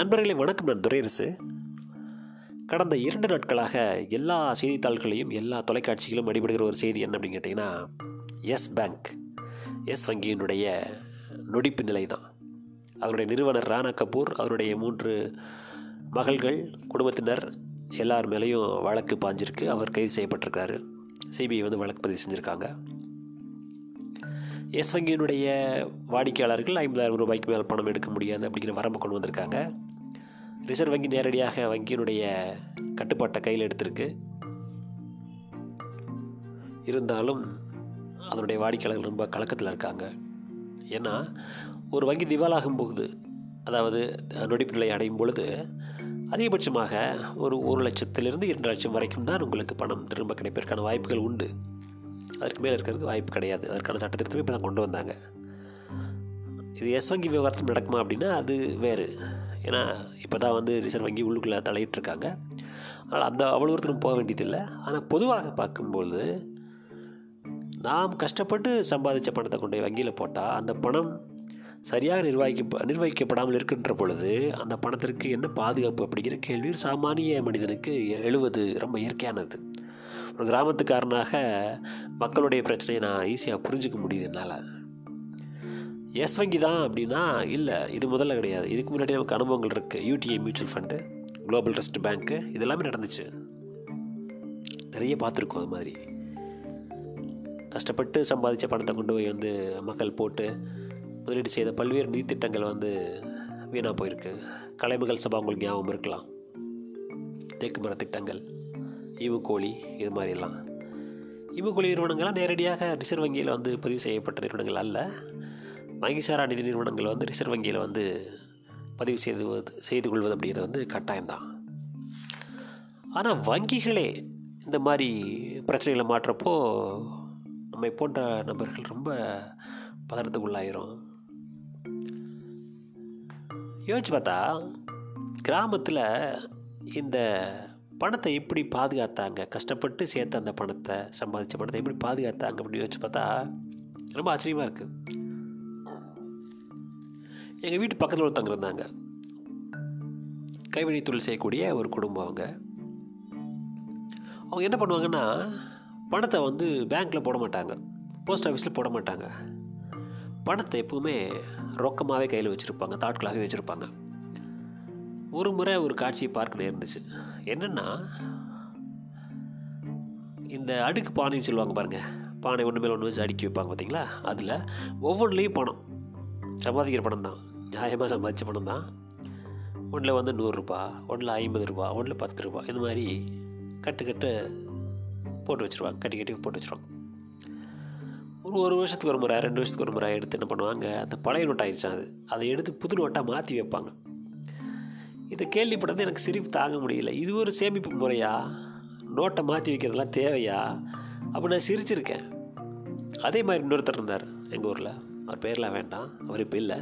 நண்பர்களே வணக்கம் நான் துரையரசு கடந்த இரண்டு நாட்களாக எல்லா செய்தித்தாள்களையும் எல்லா தொலைக்காட்சிகளும் அடிபடுகிற ஒரு செய்தி என்ன அப்படின்னு கேட்டிங்கன்னா எஸ் பேங்க். எஸ் வங்கியினுடைய நொடிப்பு நிலை தான் அவருடைய நிறுவனர் ராணா கபூர் அவருடைய மூன்று மகள்கள் குடும்பத்தினர் எல்லார் மேலேயும் வழக்கு பாஞ்சிருக்கு. அவர் கைது செய்யப்பட்டிருக்காரு சிபிஐ வந்து வழக்கு பதிவு செஞ்சுருக்காங்க. எஸ் வங்கியினுடைய வாடிக்கையாளர்கள் ஐம்பதாயிரம் ரூபாய்க்கு மேல் பணம் எடுக்க முடியாது அப்படிங்கிற வரம்பு கொண்டு வந்திருக்காங்க. ரிசர்வ் வங்கி நேரடியாக வங்கியினுடைய கட்டுப்பாட்டை கையில் எடுத்திருக்கு. இருந்தாலும் அதனுடைய வாடிக்கையாளர்கள் ரொம்ப கலக்கத்தில் இருக்காங்க. ஏன்னா ஒரு வங்கி திவாலாகும் போகுது அதாவது நொடிப்பு நிலை அடையும் பொழுது அதிகபட்சமாக ஒரு ஒரு லட்சத்திலிருந்து இரண்டு லட்சம் வரைக்கும் தான் உங்களுக்கு பணம் திரும்ப கிடைப்பதற்கான வாய்ப்புகள் உண்டு. அதற்கு மேலே இருக்கிறதுக்கு வாய்ப்பு கிடையாது. அதற்கான சட்டத்திருத்தமே இப்போ தான் கொண்டு வந்தாங்க. இது எஸ் வங்கி விவகாரத்தில் நடக்குமா அப்படின்னா அது வேறு. ஏன்னா இப்போ தான் வந்து ரிசர்வ் வங்கி உள்ளுக்குள்ளே தலையிட்டிருக்காங்க. ஆனால் அந்த அவ்வளோ தூரம் போக வேண்டியதில்லை. ஆனால் பொதுவாக பார்க்கும்பொழுது நாம் கஷ்டப்பட்டு சம்பாதிச்ச பணத்தை கொண்டு போய் வங்கியில் போட்டால் அந்த பணம் சரியாக நிர்வகிக்க நிர்வகிக்கப்படாமல் இருக்கின்ற பொழுது அந்த பணத்திற்கு என்ன பாதுகாப்பு அப்படிங்கிற கேள்வி சாமானிய மனிதனுக்கு எழுவது ரொம்ப இயற்கையானது. ஒரு கிராமத்துக்காரனாக மக்களுடைய பிரச்சனையை நான் ஈஸியாக புரிஞ்சுக்க முடியுது என்னால். எஸ் வங்கி தான் அப்படின்னா இல்லை இது முதல்ல கிடையாது. இதுக்கு முன்னாடி நமக்கு அனுபவங்கள் இருக்குது UTI mutual fund global trust பேங்க்கு இதெல்லாமே நடந்துச்சு. நிறைய பார்த்துருக்கோம் அது மாதிரி. கஷ்டப்பட்டு சம்பாதிச்ச பணத்தை கொண்டு போய் வந்து மக்கள் போட்டு முதலீடு செய்த பல்வேறு நிதி திட்டங்கள் வந்து வீணாக போயிருக்கு. கலைமகள் சபா உங்களுக்கு ஞாபகம் இருக்கலாம். தேக்கு மர திட்டங்கள் ஈவுக்கோழி இது மாதிரிலாம். ஈவுக்கோழி நிறுவனங்கள்லாம் நேரடியாக ரிசர்வ் வங்கியில் வந்து பதிவு செய்யப்பட்ட நிறுவனங்கள் அல்ல. வங்கி சாரா நிதி நிறுவனங்கள் வந்து ரிசர்வ் வங்கியில் வந்து பதிவு செய்து செய்து கொள்வது அப்படிங்கிறது வந்து கட்டாயம்தான். ஆனால் வங்கிகளே இந்த மாதிரி பிரச்சனைகளை மாற்றப்போ நம்மை போன்ற நபர்கள் ரொம்ப பதறத்துக்குள்ளாயிரும் யோசிச்சு பார்த்தா கிராமத்தில் இந்த பணத்தை எப்படி பாதுகாத்தாங்க? கஷ்டப்பட்டு சேர்த்த அந்த பணத்தை சம்பாதிச்ச பணத்தை எப்படி பாதுகாத்தாங்க அப்படின்னு யோசிச்சு பார்த்தா ரொம்ப ஆச்சரியமாக இருக்குது எங்கள் வீட்டு பக்கத்தில் ஒருத்தங்க இருந்தாங்க. கைவினை தொழில் செய்யக்கூடிய ஒரு குடும்பம் அவங்க. அவங்க என்ன பண்ணுவாங்கன்னா பணத்தை வந்து பேங்க்கில் போட மாட்டாங்க. போஸ்ட் ஆஃபீஸில் போட மாட்டாங்க. பணத்தை எப்பவுமே ரொக்கமாகவே கையில் வச்சுருப்பாங்க தாட்களாகவே வச்சுருப்பாங்க. ஒரு முறை ஒரு காட்சியை பார்க்க நேர்ந்துச்சு. என்னென்னா இந்த அடுக்கு பானைன்னு சொல்லுவாங்க பாருங்கள் பானை ஒன்று மேலே ஒன்று வச்சு அடுக்கி வைப்பாங்க பார்த்தீங்களா அதில் ஒவ்வொன்றுலேயும் பணம். சம்பாதிக்கிற பணம் தான் நியாயமாக சம்பாதிச்ச பணம் தான். ஒன்றில் வந்து நூறுரூபா ஒன்றில் ஐம்பது ரூபா ஒன்றில் பத்து ரூபா இந்த மாதிரி கட்டு கட்டு போட்டு வச்சுருவாங்க. கட்டி கட்டி போட்டு வச்சுருவாங்க. ஒரு ஒரு வருஷத்துக்கு ஒரு முறை ரெண்டு வருஷத்துக்கு ஒரு முறை எடுத்து என்ன பண்ணுவாங்க அந்த பழைய நோட் ஆயிடுச்சு அது. அதை எடுத்து புது நோட்டாக மாற்றி வைப்பாங்க. இதை கேள்விப்பட்டது எனக்கு சிரிப்பு தாங்க முடியல. இது ஒரு சேமிப்பு முறையா? நோட்டை மாற்றி வைக்கிறதுலாம் தேவையா? அப்படி நான் சிரிச்சிருக்கேன். அதே மாதிரி இன்னொருத்தர் இருந்தார் எங்கள் ஊரில். அவர் பேரெலாம் வேண்டாம். அவர் இப்போ இல்லை.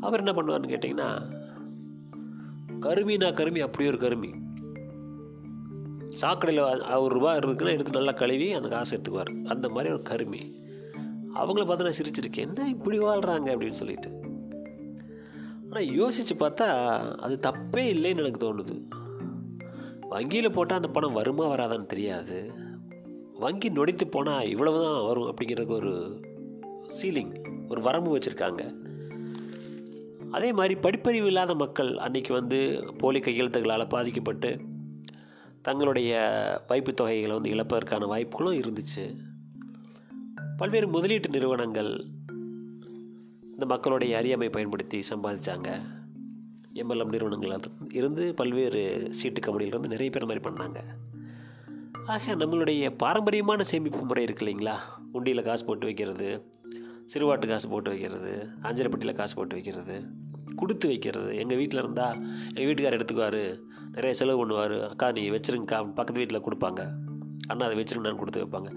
அவர் என்ன பண்ணுவார்னு கேட்டிங்கன்னா கருமினா கருமி அப்படி ஒரு கருமி. சாக்கடையில் ஒரு ரூபா இருக்குதுன்னா எடுத்து நல்லா கழுவி அந்த காசு எடுத்துக்குவார். அந்த மாதிரி ஒரு கருமி. அவங்கள பார்த்து நான் சிரிச்சிருக்கேன். என்ன இப்படி வாழ்கிறாங்க அப்படின்னு சொல்லிட்டு. ஆனால் யோசித்து பார்த்தா அது தப்பே இல்லைன்னு எனக்கு தோணுது. வங்கியில் போட்டால் அந்த பணம் வருமா வராதான்னு தெரியாது. வங்கி நொடித்து போனால் இவ்வளவு தான் வரும் அப்படிங்கிறதுக்கு ஒரு சீலிங் ஒரு வரம்பு வச்சுருக்காங்க. அதே மாதிரி படிப்பறிவு இல்லாத மக்கள் அன்றைக்கி வந்து போலி கையெழுத்துகளால் பாதிக்கப்பட்டு தங்களுடைய வைப்பு தொகைகளை வந்து இழப்பதற்கான வாய்ப்புகளும் இருந்துச்சு. பல்வேறு முதலீட்டு நிறுவனங்கள் இந்த மக்களுடைய அறியாமை பயன்படுத்தி சம்பாதிச்சாங்க. எம்எல்எம் நிறுவனங்கள் இருந்து பல்வேறு சீட்டு கம்பெனியிலிருந்து நிறைய பேர் மாதிரி பண்ணாங்க. ஆக நம்மளுடைய பாரம்பரியமான சேமிப்பு முறை இருக்கு இல்லைங்களா? உண்டியில் காசு போட்டு வைக்கிறது சிறுவாட்டு காசு போட்டு வைக்கிறது அஞ்சரைப்பட்டியில் காசு போட்டு வைக்கிறது கொடுத்து வைக்கிறது. எங்கள் வீட்டில் இருந்தால் எங்கள் வீட்டுக்காரர் எடுத்துக்குவார். நிறைய செலவு பண்ணுவார். அக்கா நீ வச்சுருங்கக்கா. பக்கத்து வீட்டில் கொடுப்பாங்க. அண்ணா அதை வச்சுருங்க நான் கொடுத்து வைப்பாங்க.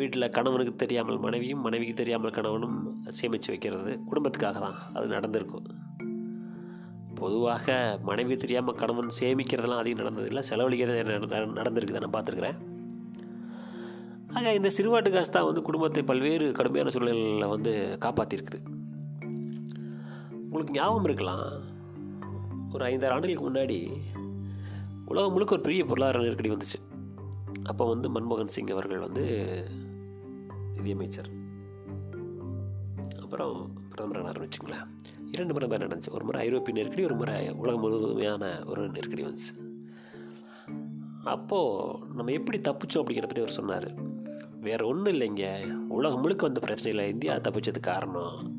வீட்டில் கணவனுக்கு தெரியாமல் மனைவியும் மனைவிக்கு தெரியாமல் கணவனும் சேமித்து வைக்கிறது குடும்பத்துக்காக தான். அது நடந்திருக்கும். பொதுவாக மனைவி தெரியாமல் கணவன் சேமிக்கிறதெல்லாம் அதிகம் நடந்ததில்லை. செலவழிக்கிறது நடந்திருக்குது. நான் பார்த்துருக்குறேன். ஆக இந்த சிறுவாட்டு காசு தான் வந்து குடும்பத்தை பல்வேறு கடுமையான சூழ்நிலையில் வந்து காப்பாற்றிருக்குது உங்களுக்கு ஞாபகம் இருக்கலாம். ஒரு ஐந்தாறு ஆண்டுகளுக்கு முன்னாடி உலகம் முழுக்க ஒரு பெரிய பொருளாதார நெருக்கடி வந்துச்சு. அப்போ வந்து மன்மோகன் சிங் அவர்கள் வந்து நிதியமைச்சர். அப்புறம் பிரதமராக ஆரம்பிச்சுங்களேன் இரண்டு முறை பேர் நடந்துச்சு? ஒரு முறை ஐரோப்பிய நெருக்கடி ஒரு முறை உலகம் முழுமையான ஒரு நெருக்கடி வந்துச்சு. அப்போது நம்ம எப்படி தப்பிச்சோம் அப்படிங்கிற பற்றி அவர் சொன்னார். வேறு ஒன்றும் இல்லைங்க. உலகம் முழுக்க வந்த பிரச்சனையில் இந்தியா தப்பிச்சதுக்கு காரணம்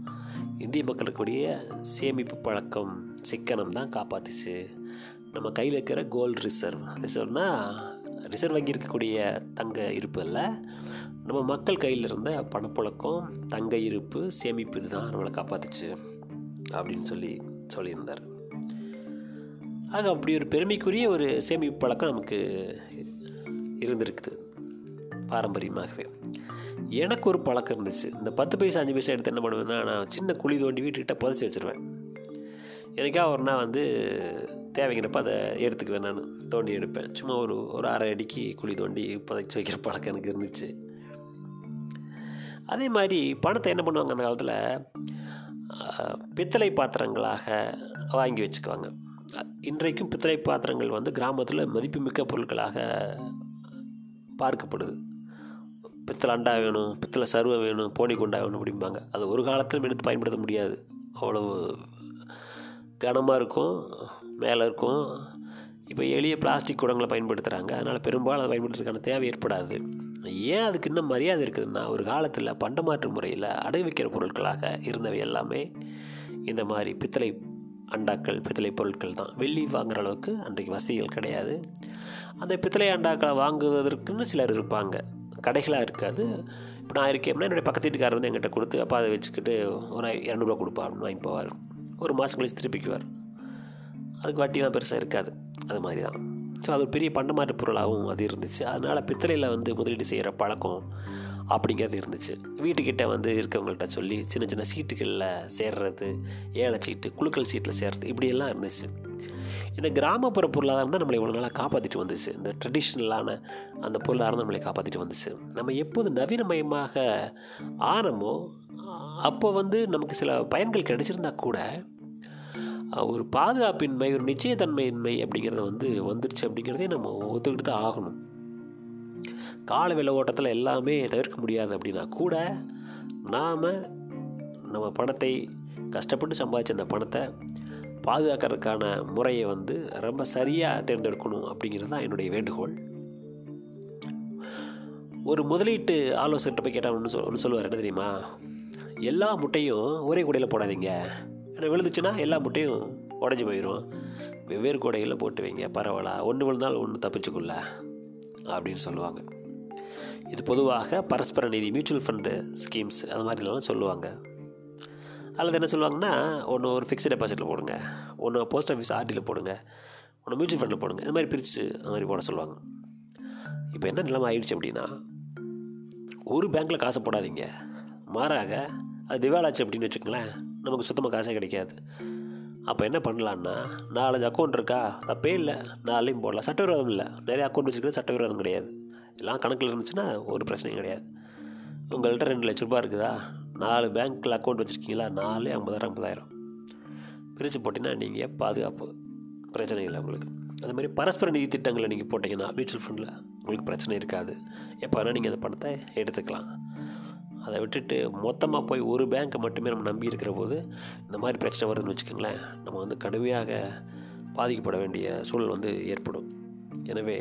இந்திய மக்களுக்குடைய சேமிப்பு பழக்கம் சிக்கனம் தான் காப்பாத்துச்சு. நம்ம கையில் இருக்கிற கோல்டு ரிசர்வ் ரிசர்வ்னால் ரிசர்வ் வங்கி இருக்கக்கூடிய தங்க இருப்பு அல்ல. நம்ம மக்கள் கையில் இருந்த பணப்புழக்கம் தங்க இருப்பு சேமிப்பு இதுதான் நம்மளை காப்பாத்துச்சு அப்படின்னு சொல்லி சொல்லியிருந்தார். ஆக அப்படி ஒரு பெருமைக்குரிய ஒரு சேமிப்பு பழக்கம் நமக்கு இருந்திருக்குது. பாரம்பரியமாகவே. எனக்கு ஒரு பழக்கம் இருந்துச்சு. இந்த பத்து பைசா அஞ்சு பைசா எடுத்து என்ன பண்ணுவேன்னா நான் சின்ன குழி தோண்டி வீட்டுக்கிட்ட புதைச்சி வச்சுருவேன். எனக்காக ஒரு நாள் வந்து தேவைங்கிறப்ப அதை எடுத்துக்குவேன் நான். தோண்டி எடுப்பேன். சும்மா ஒரு ஒரு அரை அடிக்கு குழி தோண்டி புதைச்சி வைக்கிற பழக்கம் எனக்கு இருந்துச்சு. அதே மாதிரி பணத்தை என்ன பண்ணுவாங்க அந்த காலத்தில்? பித்தளை பாத்திரங்களாக வாங்கி வச்சுக்குவாங்க. இன்றைக்கும் பித்தளை பாத்திரங்கள் வந்து கிராமத்தில் மதிப்புமிக்க பொருட்களாக பார்க்கப்படுது. பித்தளை அண்டா வேணும் பித்தளை சருவை வேணும் போனி கொண்டா வேணும் அப்படிம்பாங்க. அது ஒரு காலத்திலும் எடுத்து பயன்படுத்த முடியாது. அவ்வளவு கனமாக இருக்கும் மேலே இருக்கும். இப்போ எளிய பிளாஸ்டிக் குடங்களை பயன்படுத்துகிறாங்க அதனால் பெரும்பாலும் அதை பயன்படுத்துறதுக்கான தேவை ஏற்படாது. ஏன் அதுக்கு இன்னும் மரியாதை இருக்குதுன்னா ஒரு காலத்தில் பண்டமாற்று முறையில் அடகு வைக்கிற பொருட்களாக இருந்தவை எல்லாமே இந்த மாதிரி பித்தளை அண்டாக்கள் பித்தளை பொருட்கள் தான். வெள்ளி வாங்குற அளவுக்கு அன்றைக்கு வசதிகள் கிடையாது. அந்த பித்தளை அண்டாக்களை வாங்குவதற்குன்னு சிலர் இருப்பாங்க. கடைகளாக இருக்காது. இப்போ நான் இருக்கேன்னா என்னுடைய பக்கத்து வீட்டுக்காரர் வந்து எங்கிட்ட கொடுத்து அப்போ அதை வச்சுக்கிட்டு ஒரு இரநூறுவா கொடுப்பா அப்படின்னு வாங்கி போவார். ஒரு மாதம் கழிச்சு திருப்பிக்குவார். அதுக்கு வட்டிலாம் பெருசாக இருக்காது. அது மாதிரி தான் ஸோ அது ஒரு பெரிய பண்டமாற்று பொருளாகவும் அது இருந்துச்சு. அதனால் பித்தளையில் வந்து முதலீடு செய்கிற பழக்கம் அப்படிங்கிறது இருந்துச்சு. வீட்டுக்கிட்ட வந்து இருக்கவங்கள்ட்ட சொல்லி சின்ன சின்ன சீட்டுகளில் சேர்றது ஏழை சீட்டு குழுக்கள் சீட்டில் சேர்றது இப்படியெல்லாம் இருந்துச்சு. ஏன்னா கிராமப்புற பொருளாதாரம் தான் நம்மளை இவ்வளோ நாளாக காப்பாற்றிட்டு வந்துச்சு. இந்த ட்ரெடிஷ்னலான அந்த பொருளாதாரம் நம்மளை காப்பாற்றிட்டு வந்துச்சு. நம்ம எப்போது நவீனமயமாக ஆரம்போ அப்போ வந்து நமக்கு சில பயன்கள் கிடைச்சிருந்தா கூட ஒரு பாதுகாப்பின்மை ஒரு நிச்சயத்தன்மையின்மை அப்படிங்கிறது வந்து வந்துருச்சு அப்படிங்கிறதே நம்ம ஒத்துக்கிட்டு தான் ஆகணும். கால வெள்ள ஓட்டத்தில் எல்லாமே தவிர்க்க முடியாது அப்படின்னா கூட நாம் நம்ம பணத்தை கஷ்டப்பட்டு சம்பாதிச்ச அந்த பணத்தை பாதுகாக்கிறதுக்கான முறையை வந்து ரொம்ப சரியாக தேர்ந்தெடுக்கணும் அப்படிங்கிறது தான் என்னுடைய வேண்டுகோள். ஒரு முதலீட்டு ஆலோசனை போய் கேட்டால் ஒன்று சொல் ஒன்று சொல்லுவார் என்ன தெரியுமா? எல்லா முட்டையும் ஒரே கூடையில் போடாதீங்க. ஏன்னா விழுந்துச்சுன்னா எல்லா முட்டையும் உடஞ்சி போயிடும் வெவ்வேறு கூடைகளில் போட்டு வைங்க பரவாயில்ல. ஒன்று விழுந்தாலும் ஒன்று தப்பிச்சுக்குள்ள அப்படின்னு சொல்லுவாங்க. இது பொதுவாக பரஸ்பர நிதி மியூச்சுவல் ஃபண்டு ஸ்கீம்ஸ் அது மாதிரிலாம் சொல்லுவாங்க. அல்லது என்ன சொல்லுவாங்கன்னா ஒன்று ஒரு ஃபிக்ஸ்டு டெபாசிட்டில் போடுங்க. ஒன்று போஸ்ட் ஆஃபீஸ் ஆர்டியில் போடுங்க. ஒன்று மியூச்சுவல் ஃபண்டில் போடுங்க. இது மாதிரி பிரித்து அது மாதிரி போட சொல்லுவாங்க. இப்போ என்ன நிலைமை ஆயிடுச்சு அப்படின்னா ஒரு பேங்க்கில் காசை போடாதீங்க. மாறாக அது திவாலாச்சு அப்படின்னு வச்சுக்கங்களேன் நமக்கு சுத்தமாக காசே கிடைக்காது. அப்போ என்ன பண்ணலான்னா நாலஞ்சு அக்கௌண்ட் இருக்கா? தப்பே இல்லை. நாலையும் போடலாம். சட்டவிரோதம் இல்லை. நிறைய அக்கௌண்ட் வச்சுக்கிறது சட்டவிரோதம் கிடையாது. எல்லாம் கணக்கில் இருந்துச்சுன்னா ஒரு பிரச்சனையும் கிடையாது. உங்கள்கிட்ட ரெண்டு லட்ச ரூபா இருக்குதா? நாலு பேங்க்கில் அக்கௌண்ட் வச்சுருக்கீங்களா? நாலு ஐம்பதாயிரம் ஐம்பதாயிரம். பிரித்து போட்டிங்கன்னா நீங்கள் பாதுகாப்பு பிரச்சனை இல்லை உங்களுக்கு. அது மாதிரி பரஸ்பர நிதி திட்டங்களை நீங்கள் போட்டிங்கன்னா மியூச்சுவல் ஃபண்டில் உங்களுக்கு பிரச்சனை இருக்காது. எப்போ வேணால் நீங்கள் அந்த பணத்தை எடுத்துக்கலாம். அதை விட்டுட்டு மொத்தமாக போய் ஒரு பேங்க்கை மட்டுமே நம்ம நம்பி இருக்கிற போது இந்த மாதிரி பிரச்சனை வருதுன்னு வச்சுக்கோங்களேன் நம்ம வந்து கடுமையாக பாதிக்கப்பட வேண்டிய சூழல் வந்து ஏற்படும். எனவே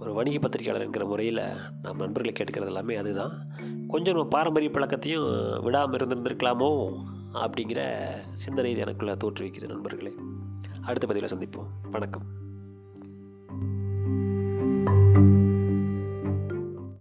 ஒரு வணிக பத்திரிகையாளர் என்கிற முறையில் நம்ம நண்பர்களை கேட்கறது எல்லாமே அதுதான். கொஞ்சம் நம்ம பாரம்பரிய பழக்கத்தையும் விடாமல் இருந்திருந்திருக்கலாமோ அப்படிங்கிற சிந்தனை இது எனக்குள்ளே தோற்றுவிக்கிறது நண்பர்களே. அடுத்த பதிவில் சந்திப்போம். வணக்கம்.